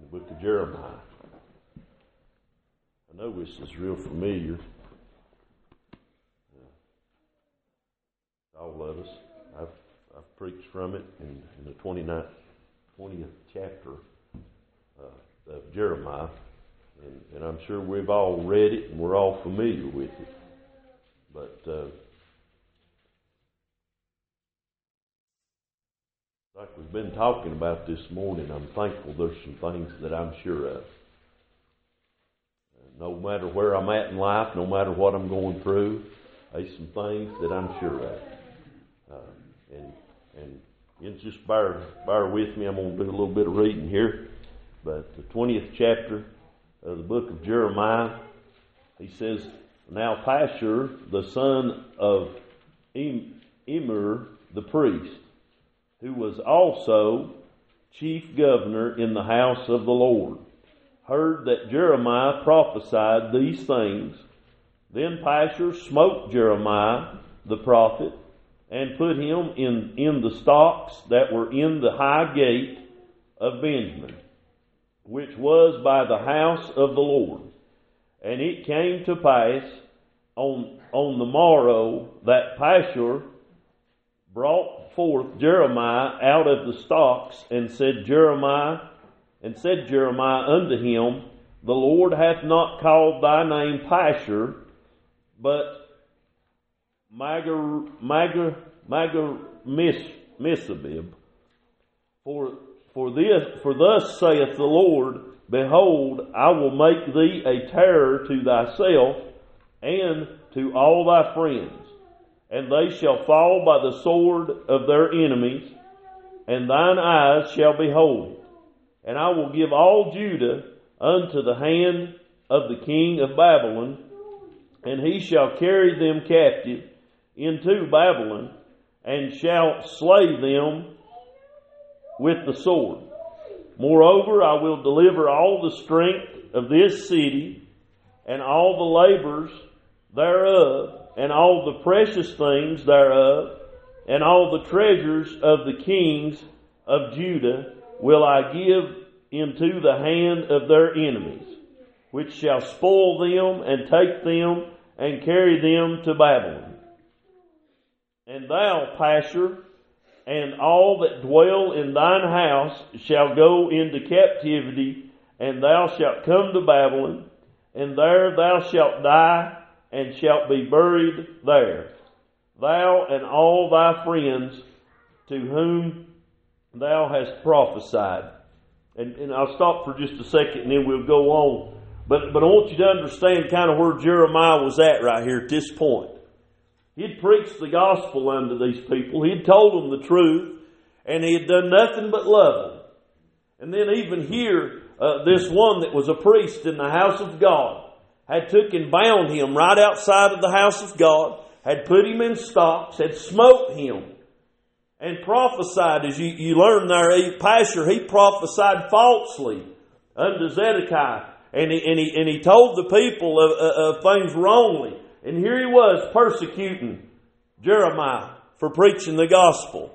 in the book of Jeremiah. I know this is real familiar. Uh, all of us. I've, I've preached from it in, in the 29th, 20th chapter uh, of Jeremiah. And, and, I'm sure we've all read it and we're all familiar with it. But uh, like we've been talking about this morning, I'm thankful there's some things that I'm sure of. No matter where I'm at in life, no matter what I'm going through, there's some things that I'm sure of. Uh, and and you just bear bear with me. I'm going to do a little bit of reading here. But the 20th chapter of the book of Jeremiah, he says, Now Pashur, the son of Immer the priest, who was also chief governor in the house of the Lord, heard that Jeremiah prophesied these things. Then Pashur smote Jeremiah the prophet and put him in, in the stocks that were in the high gate of Benjamin, which was by the house of the Lord. And it came to pass on, on the morrow that Pashur brought forth Jeremiah out of the stocks and said, Jeremiah, and said Jeremiah unto him, The Lord hath not called thy name Pashur, but Magar, Magar, Magar Misabib. For, for this, for thus saith the Lord, Behold, I will make thee a terror to thyself and to all thy friends, and they shall fall by the sword of their enemies, and thine eyes shall behold. it. And I will give all Judah unto the hand of the king of Babylon, and he shall carry them captive into Babylon, and shall slay them with the sword. Moreover, I will deliver all the strength of this city, and all the labors thereof, and all the precious things thereof, and all the treasures of the kings of Judah will I give into the hand of their enemies, which shall spoil them and take them and carry them to Babylon. And thou, Pashur, and all that dwell in thine house shall go into captivity, and thou shalt come to Babylon, and there thou shalt die, and shalt be buried there. Thou and all thy friends to whom thou hast prophesied. And, and I'll stop for just a second and then we'll go on. But, but I want you to understand kind of where Jeremiah was at right here at this point. He'd preached the gospel unto these people. He'd told them the truth. And he had done nothing but love them. And then even here, uh, this one that was a priest in the house of God had took and bound him right outside of the house of God, had put him in stocks, had smote him and prophesied, as you, you learn there, Pashur, he prophesied falsely unto Zedekiah. And he, and he, and he told the people of, of, things wrongly. And here he was persecuting Jeremiah for preaching the gospel.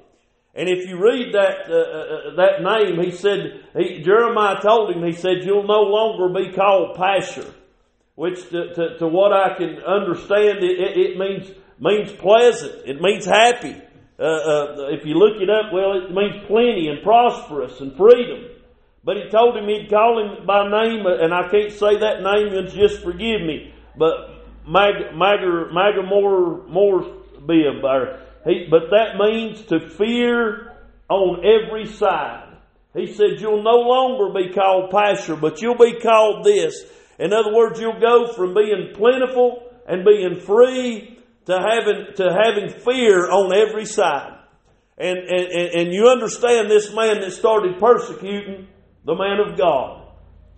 And if you read that uh, uh, that name, he said he, Jeremiah told him. He said, "You'll no longer be called Pashur," which, to, to, to what I can understand, it, it, means means pleasant. It means happy. Uh, uh, if you look it up, well, it means plenty and prosperous and freedom. But he told him he'd call him by name, and I can't say that name, and just forgive me. But Mag, Magar, Magamor, Morsbib, or he, but that means to fear on every side. He said, you'll no longer be called Pashur, but you'll be called this. In other words, you'll go from being plentiful and being free to having, to having fear on every side. And, and, and you understand this man that started persecuting the man of God.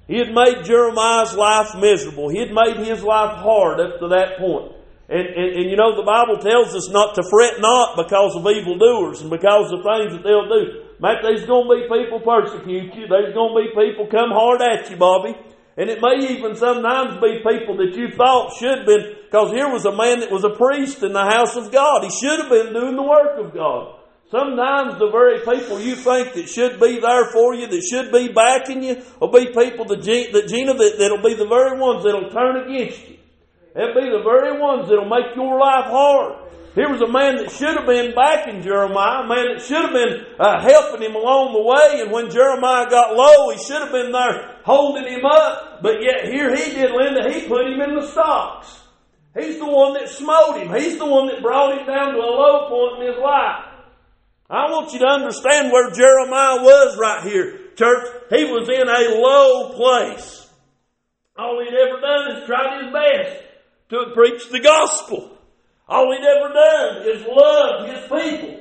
He had made Jeremiah's life miserable. He had made his life hard up to that point. And, and, and, you know, the Bible tells us not to fret not because of evildoers and because of things that they'll do. Matt, there's going to be people persecute you. There's going to be people come hard at you, Bobby. And it may even sometimes be people that you thought should have been, because here was a man that was a priest in the house of God. He should have been doing the work of God. Sometimes the very people you think that should be there for you, that should be backing you, will be people that, that Gina, that, that'll be the very ones that'll turn against you. They'll be the very ones that'll make your life hard. Here was a man that should have been backing Jeremiah, a man that should have been uh, helping him along the way, and when Jeremiah got low, he should have been there holding him up, but yet here he did, Linda, he put him in the stocks. He's the one that smote him. He's the one that brought him down to a low point in his life. I want you to understand where Jeremiah was right here, church. He was in a low place. All he'd ever done is tried his best to preach the gospel. All he'd ever done is loved his people.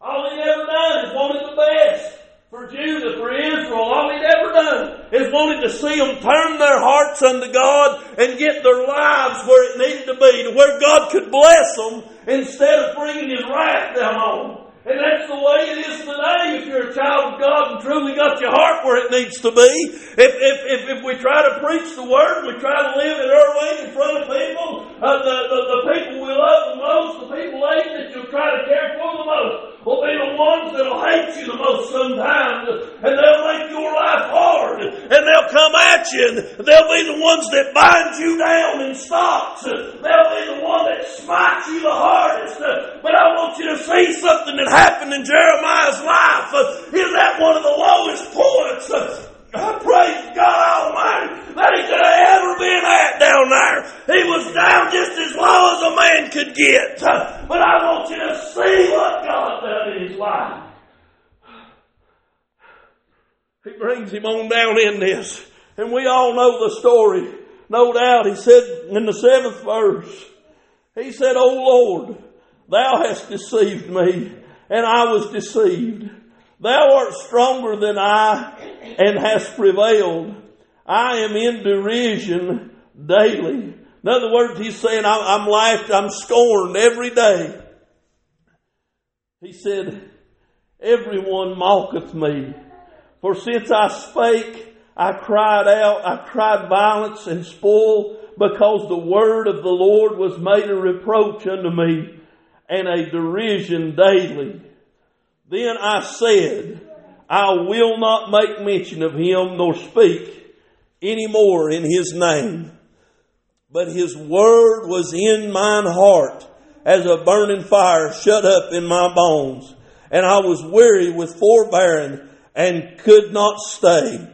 All he'd ever done is wanted the best for Judah, for Israel. All he'd ever done is wanted to see them turn their hearts unto God and get their lives where it needed to be, to where God could bless them instead of bringing his wrath down on them. And that's the way it is today if you're a child of God and truly got your heart where it needs to be. If, if, if, if we try to preach the Word, we try to live it our way in front of people, uh, the, the, the people we love the most, the people that you'll try to care for the most, will be the ones that'll hate you the most sometimes, and they'll make your life hard, and they'll come at you, and they'll be the ones that bind you down in stocks. They'll be the one that smites you the hardest. But I want you to see something that happened in Jeremiah's life. Is that one of the lowest points I praise God Almighty that he could have ever been at down there. He was down just as low as a man could get. But I want you to see what God done in his life. He brings him on down in this. And we all know the story. No doubt, he said in the seventh verse, he said, O Lord, thou hast deceived me, and I was deceived. Thou art stronger than I and hast prevailed. I am in derision daily. In other words, he's saying, I'm laughed, I'm scorned every day. He said, Everyone mocketh me. For since I spake, I cried out, I cried violence and spoil, because the word of the Lord was made a reproach unto me, and a derision daily. Then I said, I will not make mention of him nor speak any more in his name. But his word was in mine heart as a burning fire shut up in my bones. And I was weary with forbearing and could not stay.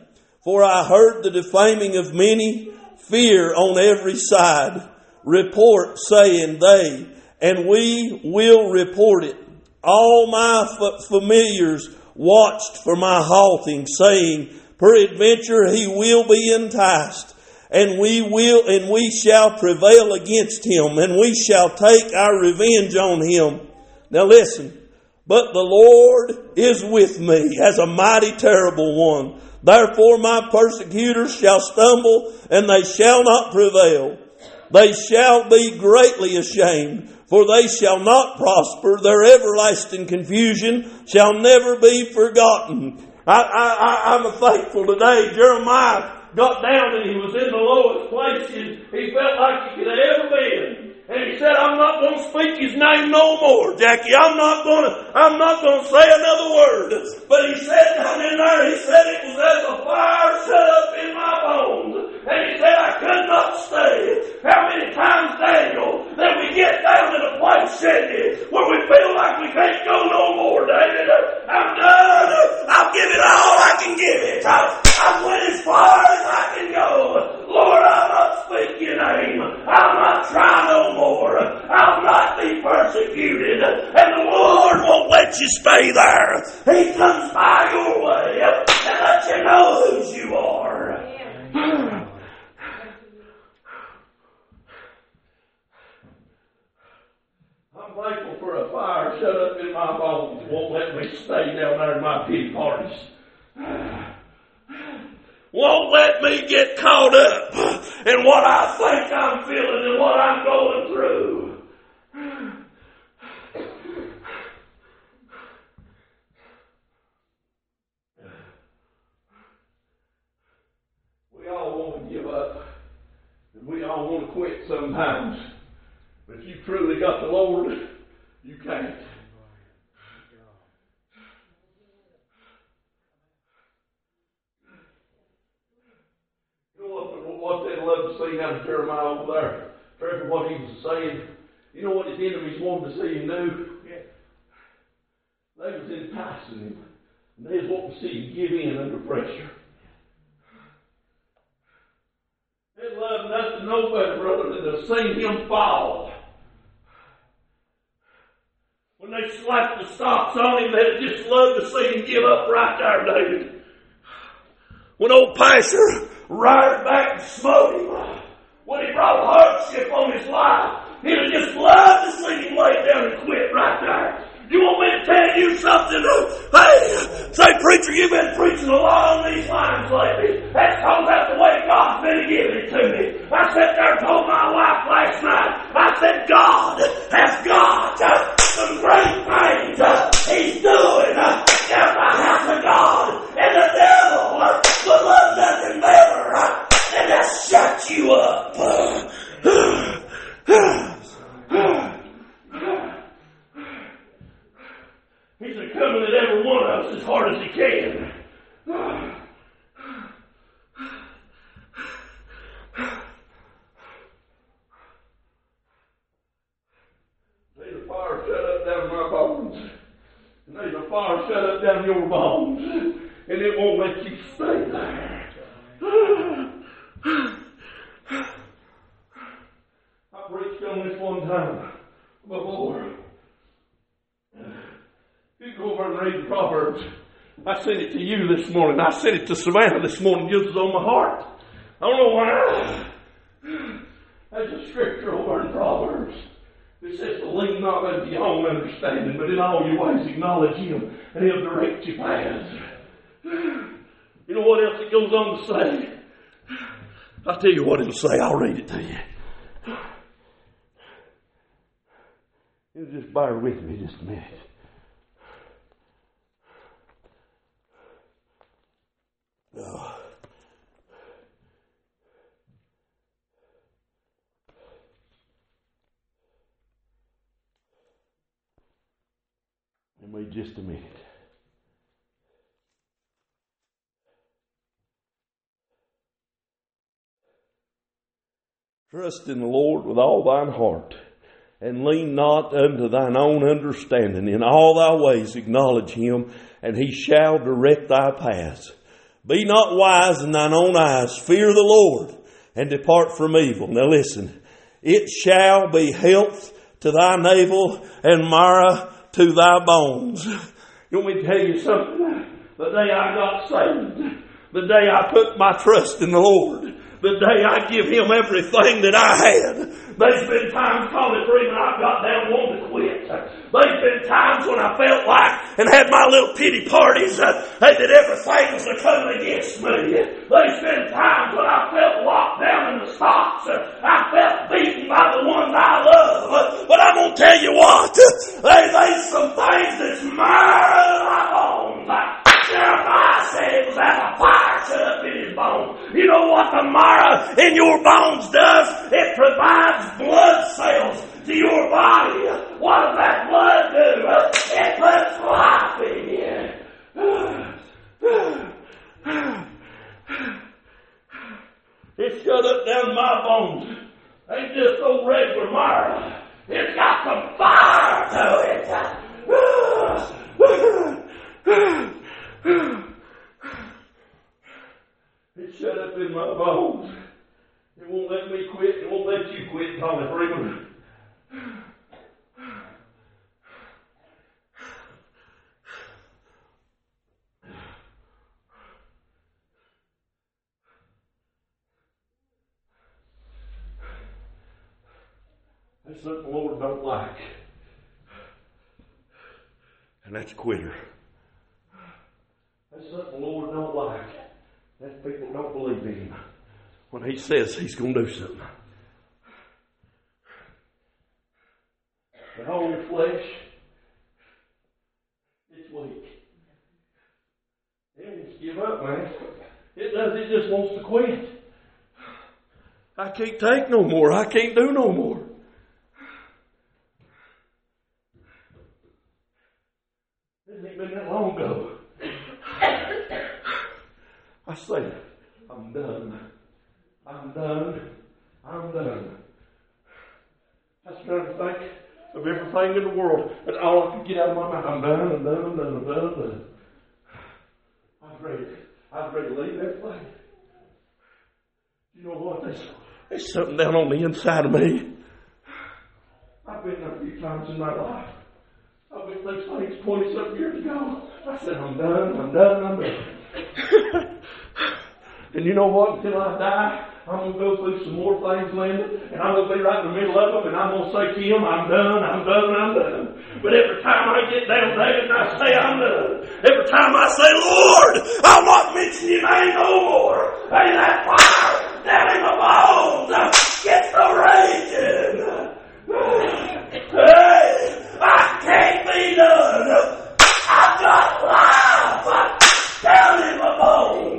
For I heard the defaming of many, fear on every side, report saying they, and we will report it. All my familiars watched for my halting, saying, Peradventure he will be enticed, and we will, and we shall prevail against him, and we shall take our revenge on him. Now listen. But the Lord is with me as a mighty terrible one. Therefore my persecutors shall stumble, and they shall not prevail. They shall be greatly ashamed for they shall not prosper. Their everlasting confusion shall never be forgotten. I, I'm thankful today. Jeremiah got down and he was in the lowest places he felt like he could have ever been. And he said, I'm not going to speak his name no more, Jackie. I'm not going to, I'm not going to say another word. But he said down in there, he said it was as a fire shut up in my bones. And he said I could not stay. How many times, Daniel, that we get down to the place, Cindy, where we feel like we can't go no more, David. I'm done. I'll give it all I can give it. I've, I've went as far as I can go. Lord, I'm not speak your name. I'm not try no more. I'll not be persecuted. And the Lord won't let you stay there. He comes by your way and let you know whose you are. Hmm. I'm thankful for a fire shut up in my bones. Won't let me stay down there in my pity parties won't let me get caught up in what I think I'm feeling and what I'm going through. We all want to give up and we all want to quit sometimes. But if you truly got the Lord, you can't. What they'd love to see out of Jeremiah over there. Trevor, what he was saying. You know what his enemies wanted to see him do? Yeah. They was enticing him. And they was wanting to see him give in under pressure. They love nothing no better, brother, than to see him fall. When they slapped the stocks on him, they'd just love to see him give up right there, David. When old Pashur riding back and smote him, when he brought hardship on his life, he'd have just loved to see him lay down and quit right there. You want me to tell you something? Oh, hey, say preacher, you've been preaching along these lines lately. That's because that's the way God's been giving it to me. I sat there and told my wife last night, I said, God has got some great things He's doing in the house of God. And the devil would love nothing better to shut you up. He's a coming at every one of us as hard as he can. There's a fire shut up down my bones. And there's a fire shut up down your bones. And it won't let you stay there. I preached on this one time before. You go over and read the Proverbs. I sent it to you this morning. I said it to Savannah this morning. It was on my heart. I don't know why. There's a scripture over in Proverbs. It says to lean not unto your own understanding, but in all your ways acknowledge Him, and He'll direct your paths. You know what else it goes on to say? I'll tell you what it'll say. I'll read it to you. You just bear with me just a minute. Oh. And wait just a minute. Trust in the Lord with all thine heart, and lean not unto thine own understanding. In all thy ways acknowledge him, and he shall direct thy paths. Be not wise in thine own eyes. Fear the Lord and depart from evil. Now listen. It shall be health to thy navel and marrow to thy bones. You want me to tell you something? The day I got saved, the day I put my trust in the Lord, the day I give him everything that I had. There's been times, Colin Freeman, I've got down wanting to quit. There's been times when I felt like and had my little pity parties uh, that everything was coming against me. There's been times when I felt locked down in the stocks. I felt beaten by the ones I love. But I'm going to tell you what, there's some things that's my bones. Said it was as a fire shut up in his bones. You know what the marrow in your bones does? It provides blood cells to your body. What does that blood do? It puts life in you. It's shut up down my bones. Ain't just no regular marrow. It's got some fire to it. It's shut up in my bones. It won't let me quit. It won't let you quit, Tommy Freeman. That's something the Lord don't like. And that's quitter. That's something the Lord don't like. That's people don't believe in Him when He says He's going to do something. The whole flesh, it's weak. It wants to give up, man. It does. It just wants to quit. I can't take no more. I can't do no more. It ain't been that long ago. I say, I'm done. I'm done. I'm done. I trying to think of everything in the world, and all I could get out of my mouth, I'm done, I'm done, I'm done, I'm done, I'm done. I was ready. I ready to leave. You know what? There's, there's something down on the inside of me. I've been there a few times in my life. I've been through things 20 something years ago. I said, I'm done, I'm done, I'm done. and you know what? Until I die, I'm going to go through some more things, Linda, and I'm going to be right in the middle of them, and I'm going to say to him, I'm done, I'm done, I'm done. But every time I get down there and I say I'm done, every time I say, Lord, I'll not mention your name no more. Hey, that fire down in the bones gets the raging. Hey, I can't be done. I've got life down in my bones.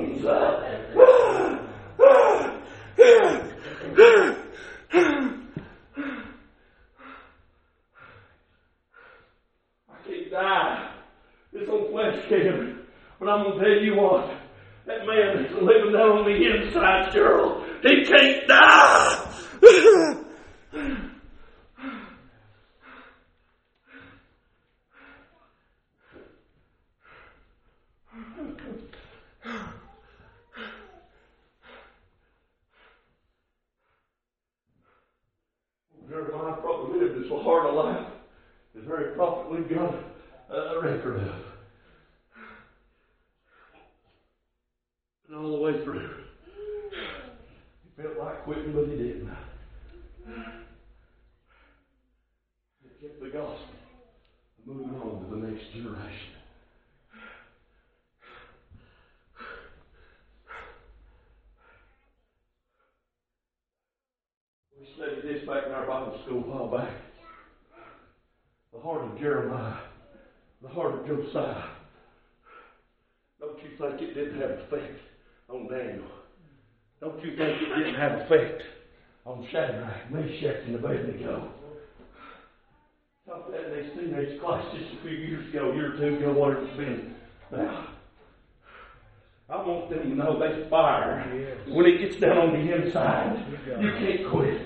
I can't die. This old flesh can. But I'm going to tell you what. That man that's living down on the inside, Gerald, he can't die. Jeremiah probably lived as hard a life as very prophet we've got a record of. And all the way through, he felt like quitting, but he didn't. He kept the gospel moving on to the next generation. We studied this back a while back. The heart of Jeremiah, the heart of Josiah. Don't you think it didn't have effect on Daniel? Don't you think it didn't have effect on Shadrach, Meshach, and Abednego? That in these teenage class just a few years ago, a year or two ago, whatever it's been. Now, I want them to know there's fire. When it gets down on the inside, you can't quit.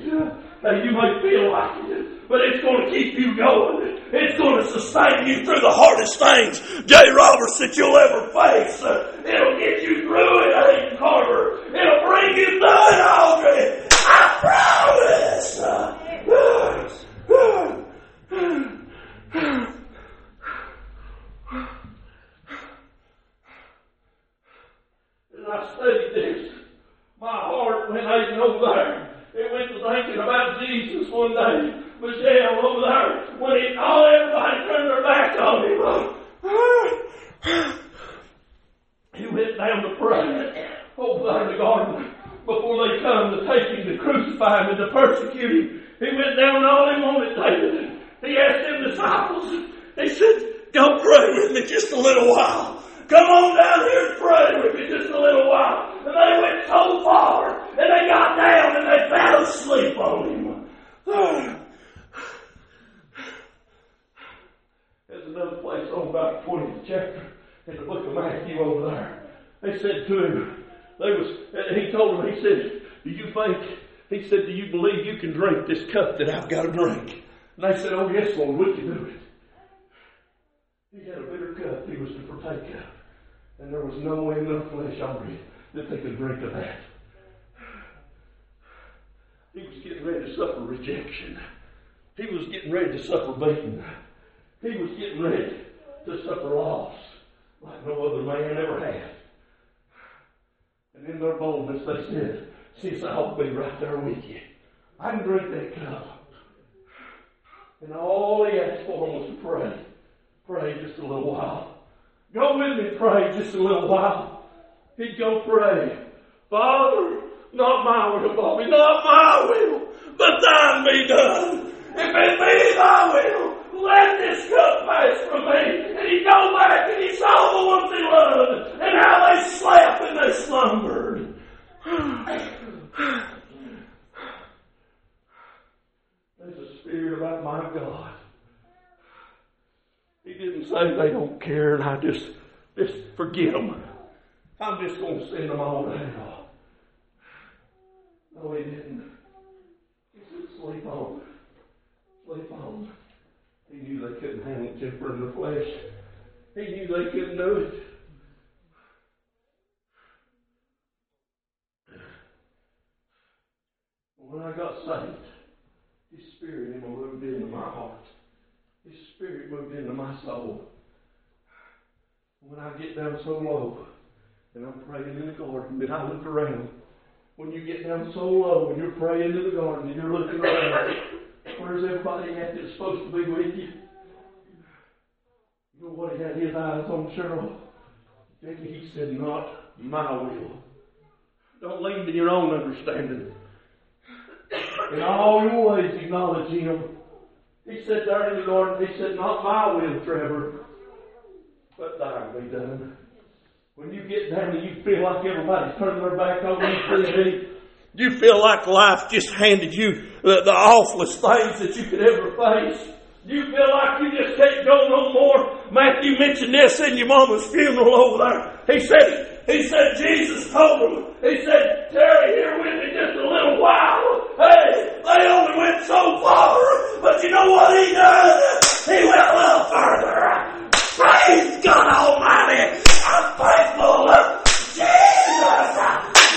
Now, you may feel like it, but it's going to keep you going. It's going to sustain you through the hardest things, Jay Roberts, that you'll ever face. It'll get you through it, Hayden Carter. It'll bring you through it, Audrey. I promise. And I studied this. My heart went aching over there. It went to thinking about Jesus one day. Michelle over there. When it, all everybody turned their back on him. He went down to pray over there in the garden before they come to take him to crucify him and to persecute him. He went down all he wanted, David. He asked them disciples, he said, Go pray with me just a little while. Come on down here and pray with me just a little while. And they went so far, and they got down and they fell asleep on him. There's another place on about 20th chapter in the book of Matthew over there. They said to him, they was, he told them, he said, do you think, he said, do you believe you can drink this cup that I've got to drink? And they said, oh yes, Lord, we can do it. He had a bitter cup he was to partake of. And there was no way their flesh hungry that they could drink of that. He was getting ready to suffer rejection. He was getting ready to suffer beating. He was getting ready to suffer loss like no other man ever had. And in their boldness they said, Sis, I'll be right there with you. I can drink that cup. And all he asked for was to pray. Pray just a little while. Go with me, pray just a little while. He'd go pray. Father, not my will, Bobby, not my will, but thine be done. If it be thy will, let this cup pass from me. And he'd go back and he saw the ones he loved and how they slept and they slumbered. There's a spirit about my God. He didn't say they don't care and I just, just forget them. I'm just going to send them all to hell. No, he didn't. He said, sleep on. Sleep on. He knew they couldn't handle Jennifer in the flesh. He knew they couldn't do it. When I got saved, His Spirit moved into my heart. His Spirit moved into my soul. When I get down so low, and I'm praying in the garden, and I look around, when you get down so low and you're praying in the garden and you're looking around, where's everybody at that's supposed to be with you? You know what he had his eyes on Cheryl? He said, Not my will. Don't lean to your own understanding. In all your ways acknowledge him. He said there in the garden, he said, Not my will, Trevor, but thine be done. When you get down and you feel like everybody's turning their back on you, you feel like life just handed you the, the awfulest things that you could ever face. Do you feel like you just can't go no more. Matthew mentioned this in your mama's funeral over there. He said, he said Jesus told him, he said, Terry here with me just a little while. Hey, they only went so far, but you know what he did? He went a little further. Praise God Almighty. I'm faithful. Jesus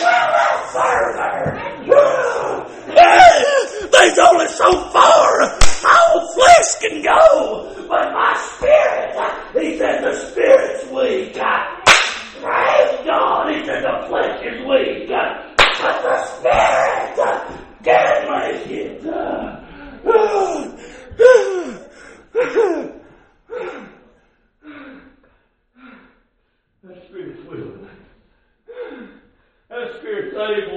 went a little further. Hey, there's only so far old flesh can go, but my spirit, he said the spirit's weak. Praise God, he said the flesh is weak, but the spirit can make it. That Spirit's willing. That Spirit's able.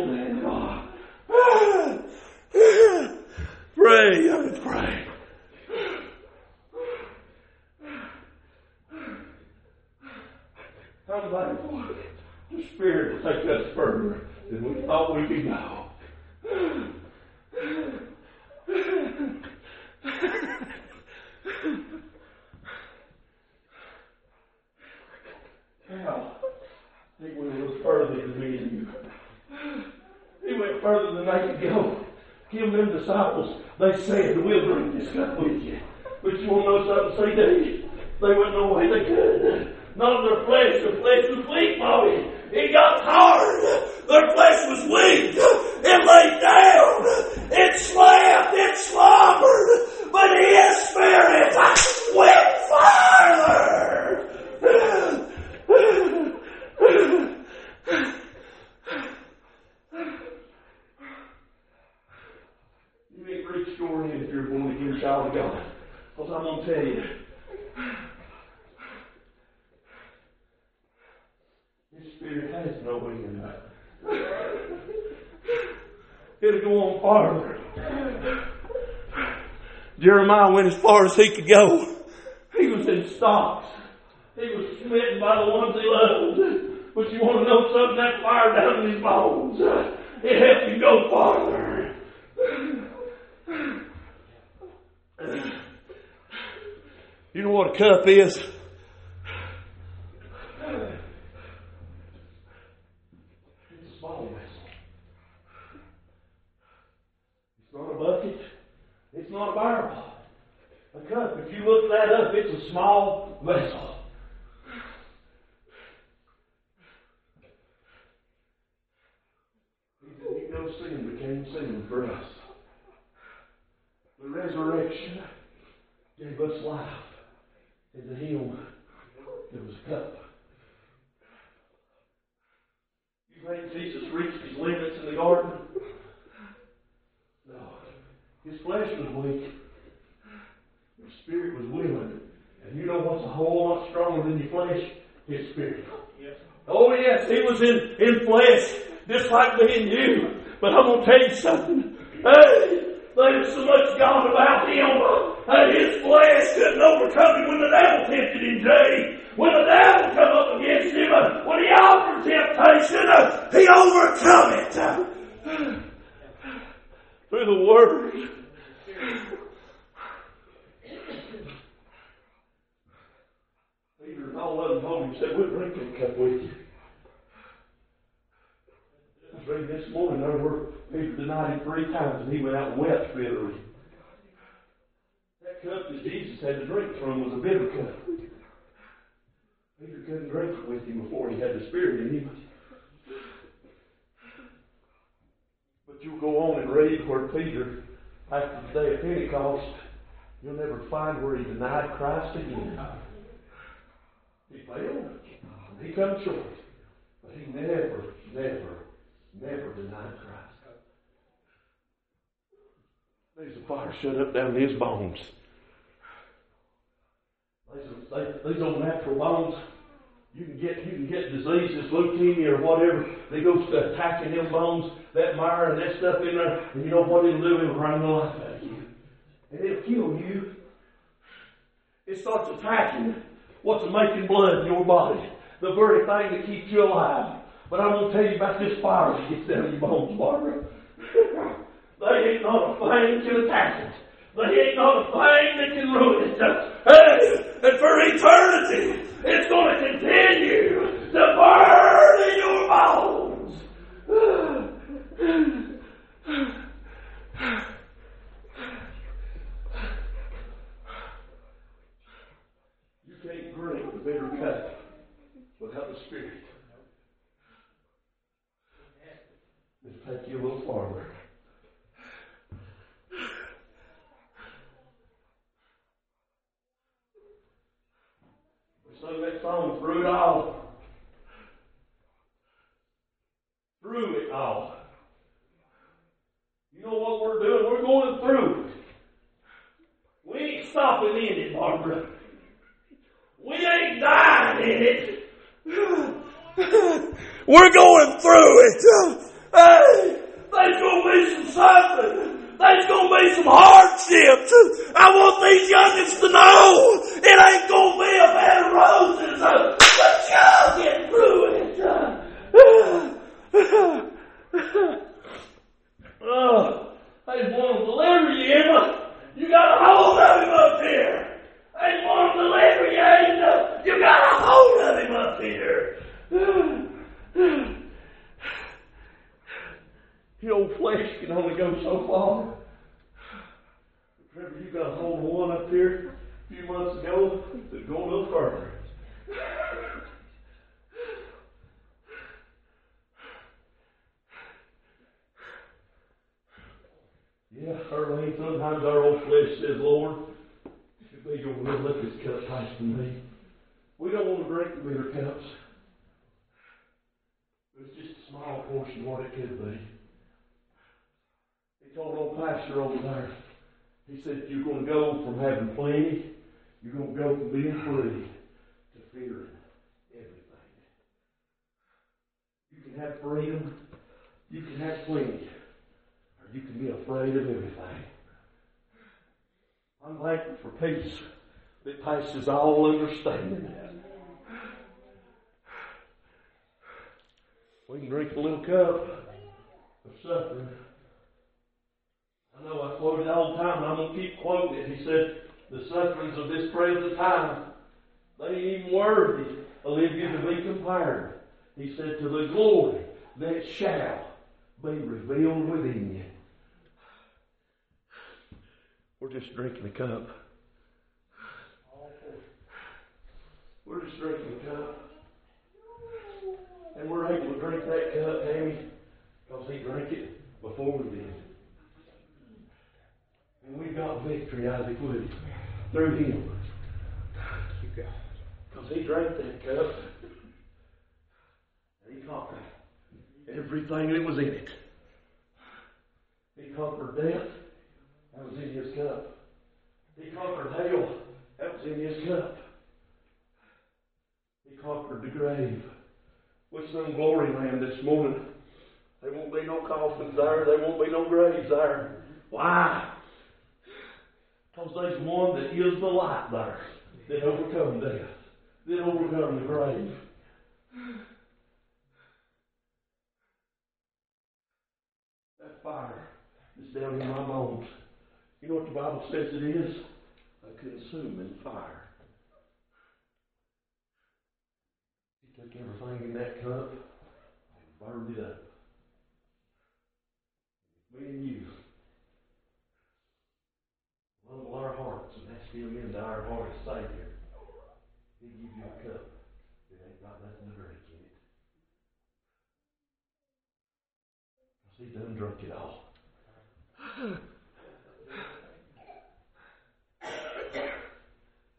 Pray, I can pray. I'm thankful. The Spirit take us further than we thought we could go. Now, he went a little further than me and you. He went further than they could go. Give them disciples, they said, we'll bring this cup with you. But you want to know something? Say they, they went no way they could. Not their flesh. Their flesh was weak, Bobby. It got hard. Their flesh was weak. It laid down. It slept. It slumbered. But his spirit went farther. You ain't reached your end if you're going to give child of God. Because I'm going to tell you. His spirit has no way in that. It'll go on farther. Jeremiah went as far as he could go. He was in stocks. He was smitten by the ones he loved. But you want to know something? That fire down in his bones, it helped him go farther. You know what a cup is? It's a small vessel. It's not a bucket. It's not a barrel. A cup, if you look that up, it's a small vessel. He no sin became sin for us. The resurrection gave us life. And to him, there was a cup. You think Jesus reached his limits in the garden? No. His flesh was weak. His spirit was willing. And you know what's a whole than your flesh? His spirit. Yes. Oh yes, he was in, in flesh, just like me and you. But I'm gonna tell you something. Hey, there's so much gone about him that his flesh couldn't overcome him when the devil tempted him, Jay. When the devil come up against him, uh, when he offered temptation, uh, he overcome it. Uh, through the Word. Peter and all of them told him, said, we'll drink that cup with you. I reading this morning, were people denied him three times, and he went out and wept bitterly. That cup that Jesus had to drink from was a bitter cup. Peter couldn't drink it with him before he had the Spirit in him. But you'll go on and read where Peter, after the day of Pentecost, you'll never find where he denied Christ again. He failed. He come short. But he never, never, never denied Christ. There's a fire shut up down his bones. These old natural bones, you can get you can get diseases, leukemia or whatever. They go to attacking them bones, that mire and that stuff in there, and you know what it'll do? It'll run the life out of you. And it'll kill you. It starts attacking what's making blood in your body. The very thing that keeps you alive. But I'm going to tell you about this fire that gets down your bones, Barbara. they ain't not a thing can attack it. They ain't not a thing that can ruin it. Hey, and for eternity, it's going to continue to burn in your bones. You the bitter cup without the Spirit. Let's take you a little farther. We sung that song through it all. Through it all. You know what we're doing? We're going through it. We ain't stopping in it, Barbara. We ain't dying in it. We're going through it. Hey, there's going to be some suffering. There's going to be some hardships. I want these youngins to know it ain't going to be a bed of roses, but y'all get through it. oh, I just want to deliver you, Emma. You got a hold of him up here. I just want to deliver you, Angel. You got a hold of him up here. Your old flesh can only go so far. Remember, you got a hold of one up here a few months ago that's going a little further. Yeah, Earlene, sometimes our old flesh says, Lord, if be your will, let this cup pass from me. We don't want to drink the bitter cups. It's just a small portion of what it could be. He told old Pashur over there, he said, You're going to go from having plenty, you're going to go from being free to fearing everything. You can have freedom, you can have plenty, or you can be afraid of everything. I'm thankful for peace that passes all understanding. We can drink a little cup of suffering. I know I quote it all the time, and I'm going to keep quoting it. He said, The sufferings of this present time, they ain't even worthy you to be compared. He said, To the glory that shall be revealed within you. We're just drinking a cup. We're just drinking a cup. And we're able to drink that cup, Tammy, because he drank it before we did. And we've got victory, Isaac Woody, through him. Because he drank that cup. And he conquered everything that was in it. He conquered death. That was in his cup. He conquered hell. That was in his cup. He conquered the grave. We sung Glory Land this morning. There won't be no coffins there. There won't be no graves there. Why? Because there's one that is the light there that overcome death, that overcome the grave. That fire is down in my bones. You know what the Bible says it is? A consuming fire. He took everything in that cup and burned it up. me and you, humble our hearts and ask Him into our heart Savior, He'll give you a cup that ain't got nothing to drink in it. Because He done drunk it all.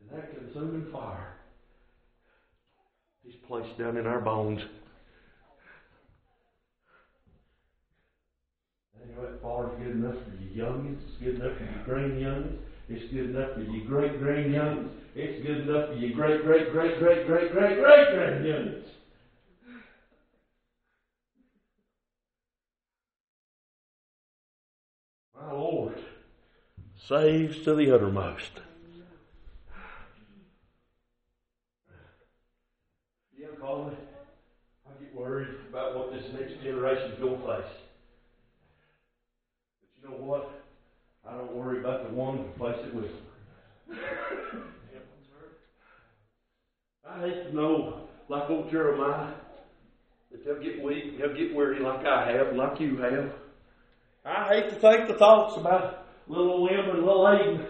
and that consuming fire He's placed down in our bones. Anyway, fire's good enough for your youngest. It's good enough for your grand youngest. It's good enough for your great grand youngest. It's good enough for your great great great great great great great grand youngest. My Lord saves to the uttermost. I get worried about what this next generation's going to face. But you know what? I don't worry about the one who face it with. I hate to know, like old Jeremiah, that they'll get weak, they'll get weary like I have, like you have. I hate to think the thoughts about little William and little Aiden.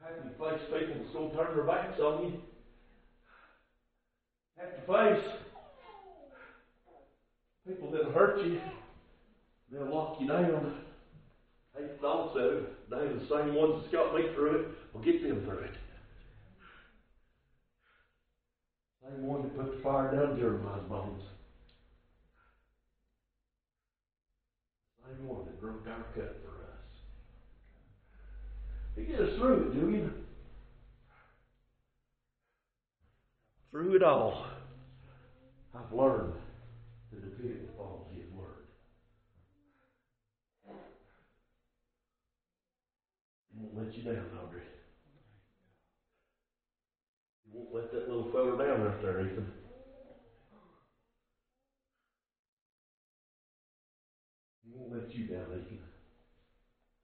Having to face people that's to turn their backs on you. Have to face people that'll hurt you. They'll lock you down. Hate also, They're the same ones that's got me through it will get them through it. Same one that put the fire down Jeremiah's bones. Same one that broke our cup for us. He get us through it, Julian. Through it all, I've learned to depend upon His Word. He won't let you down, Audrey. He won't let that little fella down right there, Ethan. He won't let you down, Ethan.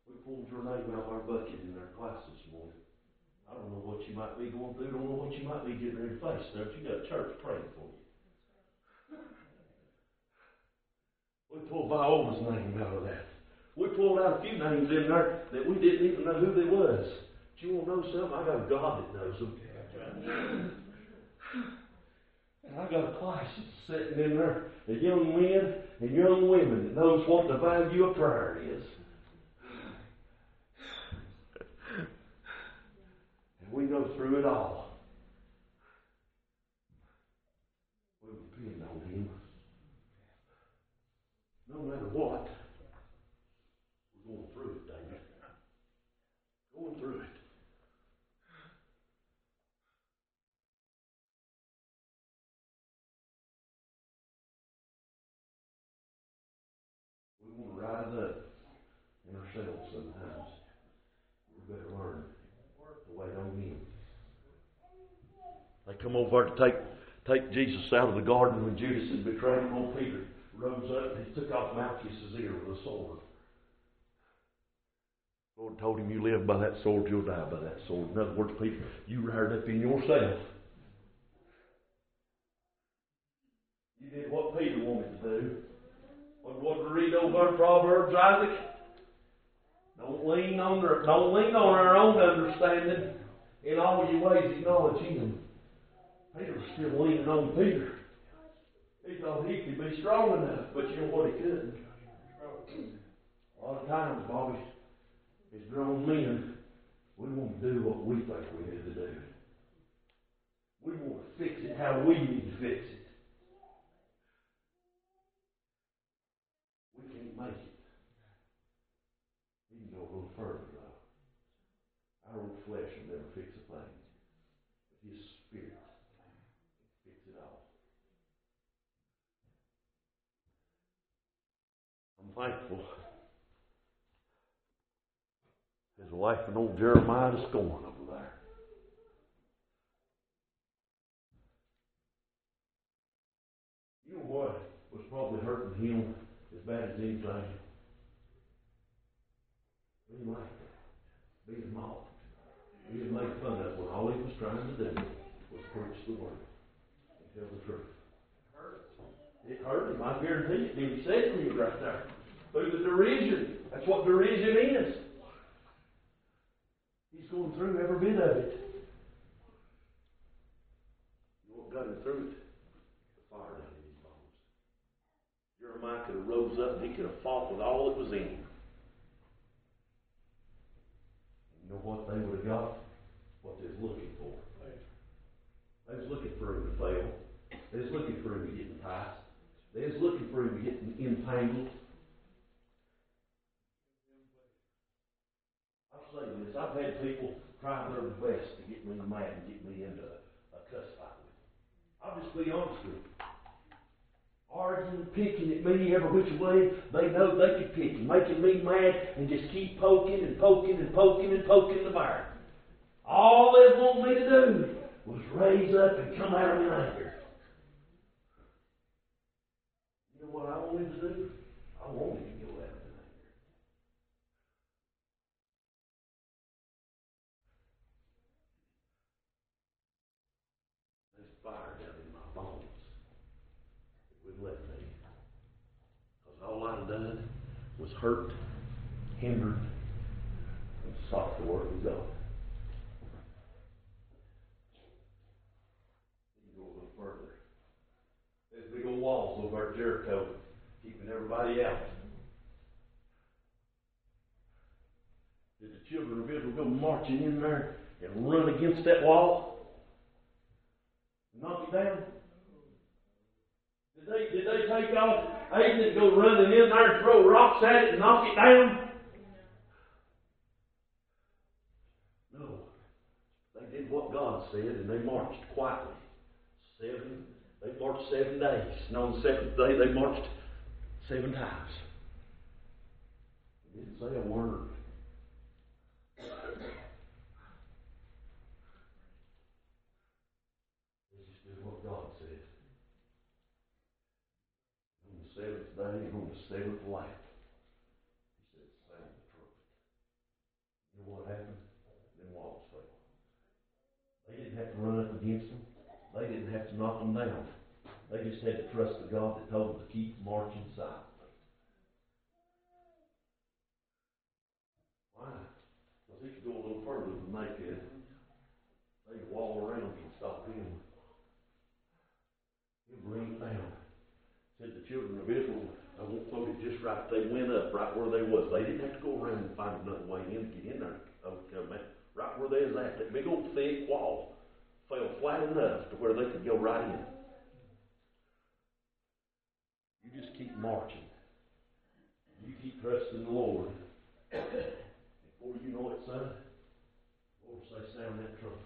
We pulled your name out of our bucket in our class this morning. I don't know what you might be going through, I don't know what you might be getting ready to face, don't you? got church praying for you. We pulled Viola's name out of that. We pulled out a few names in there that we didn't even know who they was. Do you want to know something? I got a God that knows them. And I got a class that's sitting in there of young men and young women that knows what the value of prayer is. And we go through it all. We depend on Him. No matter what, we're going through it, David. Going through it. We want to rise up in ourselves sometimes. We better learn to wait on Him. They come over to take take Jesus out of the garden when Judas had betrayed him. Old Peter rose up and he took off Malchus's ear with a sword. Lord told him, You live by that sword, you'll die by that sword. In other words, Peter, you reared up in yourself. You did what Peter wanted to do. What, what we read over Proverbs, Isaac? Don't lean on our, don't lean on our own understanding. In all your ways acknowledge him. Peter still leaning on Peter. He thought he could be strong enough, but you know what he couldn't. A lot of times, Bobby, as grown men, we want to do what we think we need to do. We want to fix it how we need to fix it. We can't make it. We can go a little further, though. Our old flesh will never fix a thing. But His Spirit can fix it all. I'm thankful. His wife and old Jeremiah to scorn over there. You know what was probably hurting him as bad as anything? Being laughed at, being mocked, being made fun of when all he was trying to do was preach the word and tell the truth. It hurt. It hurt him. I guarantee it. He said to me right there. Through the derision. That's what derision is. He's going through every bit of it. You know what got him through it? The fire down in his bones. Jeremiah could have rose up and he could have fought with all that was in him. You know what they would have got? What they was looking for. They was looking for him to fail. They was looking for him to get enticed. They was looking for him to get entangled. I'll say this, I've had people try their best to get me mad and get me into a cuss fight with them. I'll just be honest with you. Arguing, picking at me every which way they know they can pick, and making me mad, and just keep poking and poking and poking and poking the bear. All they want me to do was raise up and come out of my anger. You know what I wanted to do? I wanted to go out of my anger. There's fire down in my bones. It wouldn't let me. Because all I'd done was hurt, hindered, and stopped the work of God. Go a little further. There's big old walls over at Jericho, keeping everybody out. Did the children of Israel go marching in there and run against that wall? Knock it down? Did they, did they take off and go running in there and throw rocks at it and knock it down? No. They did what God said and they marched quietly. Seven, they marched seven days. And on the seventh day they marched seven times. They didn't say a word. They just did what God said. On the seventh day and on the seventh lap, he said, sound the trumpet. You know what happened? Them walls fell. They didn't have to run up against them. They didn't have to knock them down. They just had to trust the God that told them to keep marching silently. Why? Because he could go a little further than they could. They could wall around and stop him. He'll bring it down. Said the children of Israel, Quote it just right, they went up right where they was. They didn't have to go around and find another way in to get in there. Okay, man. Right where they was at, that big old thick wall fell flat enough to where they could go right in. You just keep marching. You keep trusting the Lord. Before you know it, son, Lord say, sound that trumpet.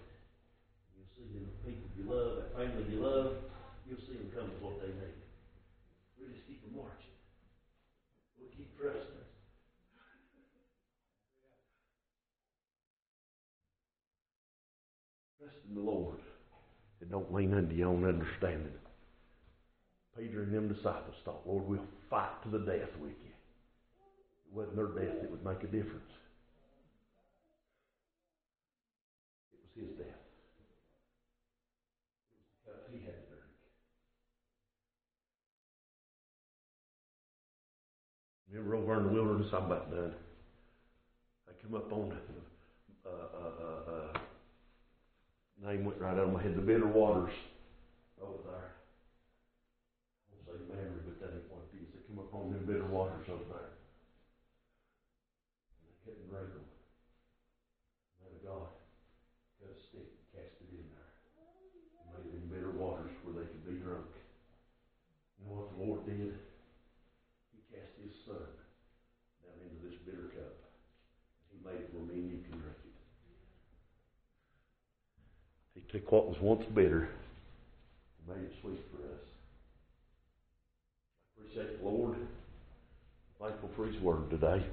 You'll see them people you love, that family you love, you'll see them come with what they need. We just keep them marching. Trusting. Trust in the Lord. And don't lean unto your own understanding. Peter and them disciples thought, Lord, we'll fight to the death with you. It wasn't their death that would make a difference. It was his death. It was the cup he had to drink. Remember over in the wilderness, I'm about done. I come up on uh, uh, uh, uh, name went right out of my head. The bitter waters over there. I won't say Meribah, but that ain't what it is. They come up on them bitter waters over there. And they couldn't drink them. Man of God cut a stick and cast it in there. And made them bitter waters where they could be drunk. You know what the Lord did? He cast his son down into this bitter cup. He made it where me and you can drink it. He took what was once bitter and made it sweet for us. I appreciate the Lord. Thankful for His word today.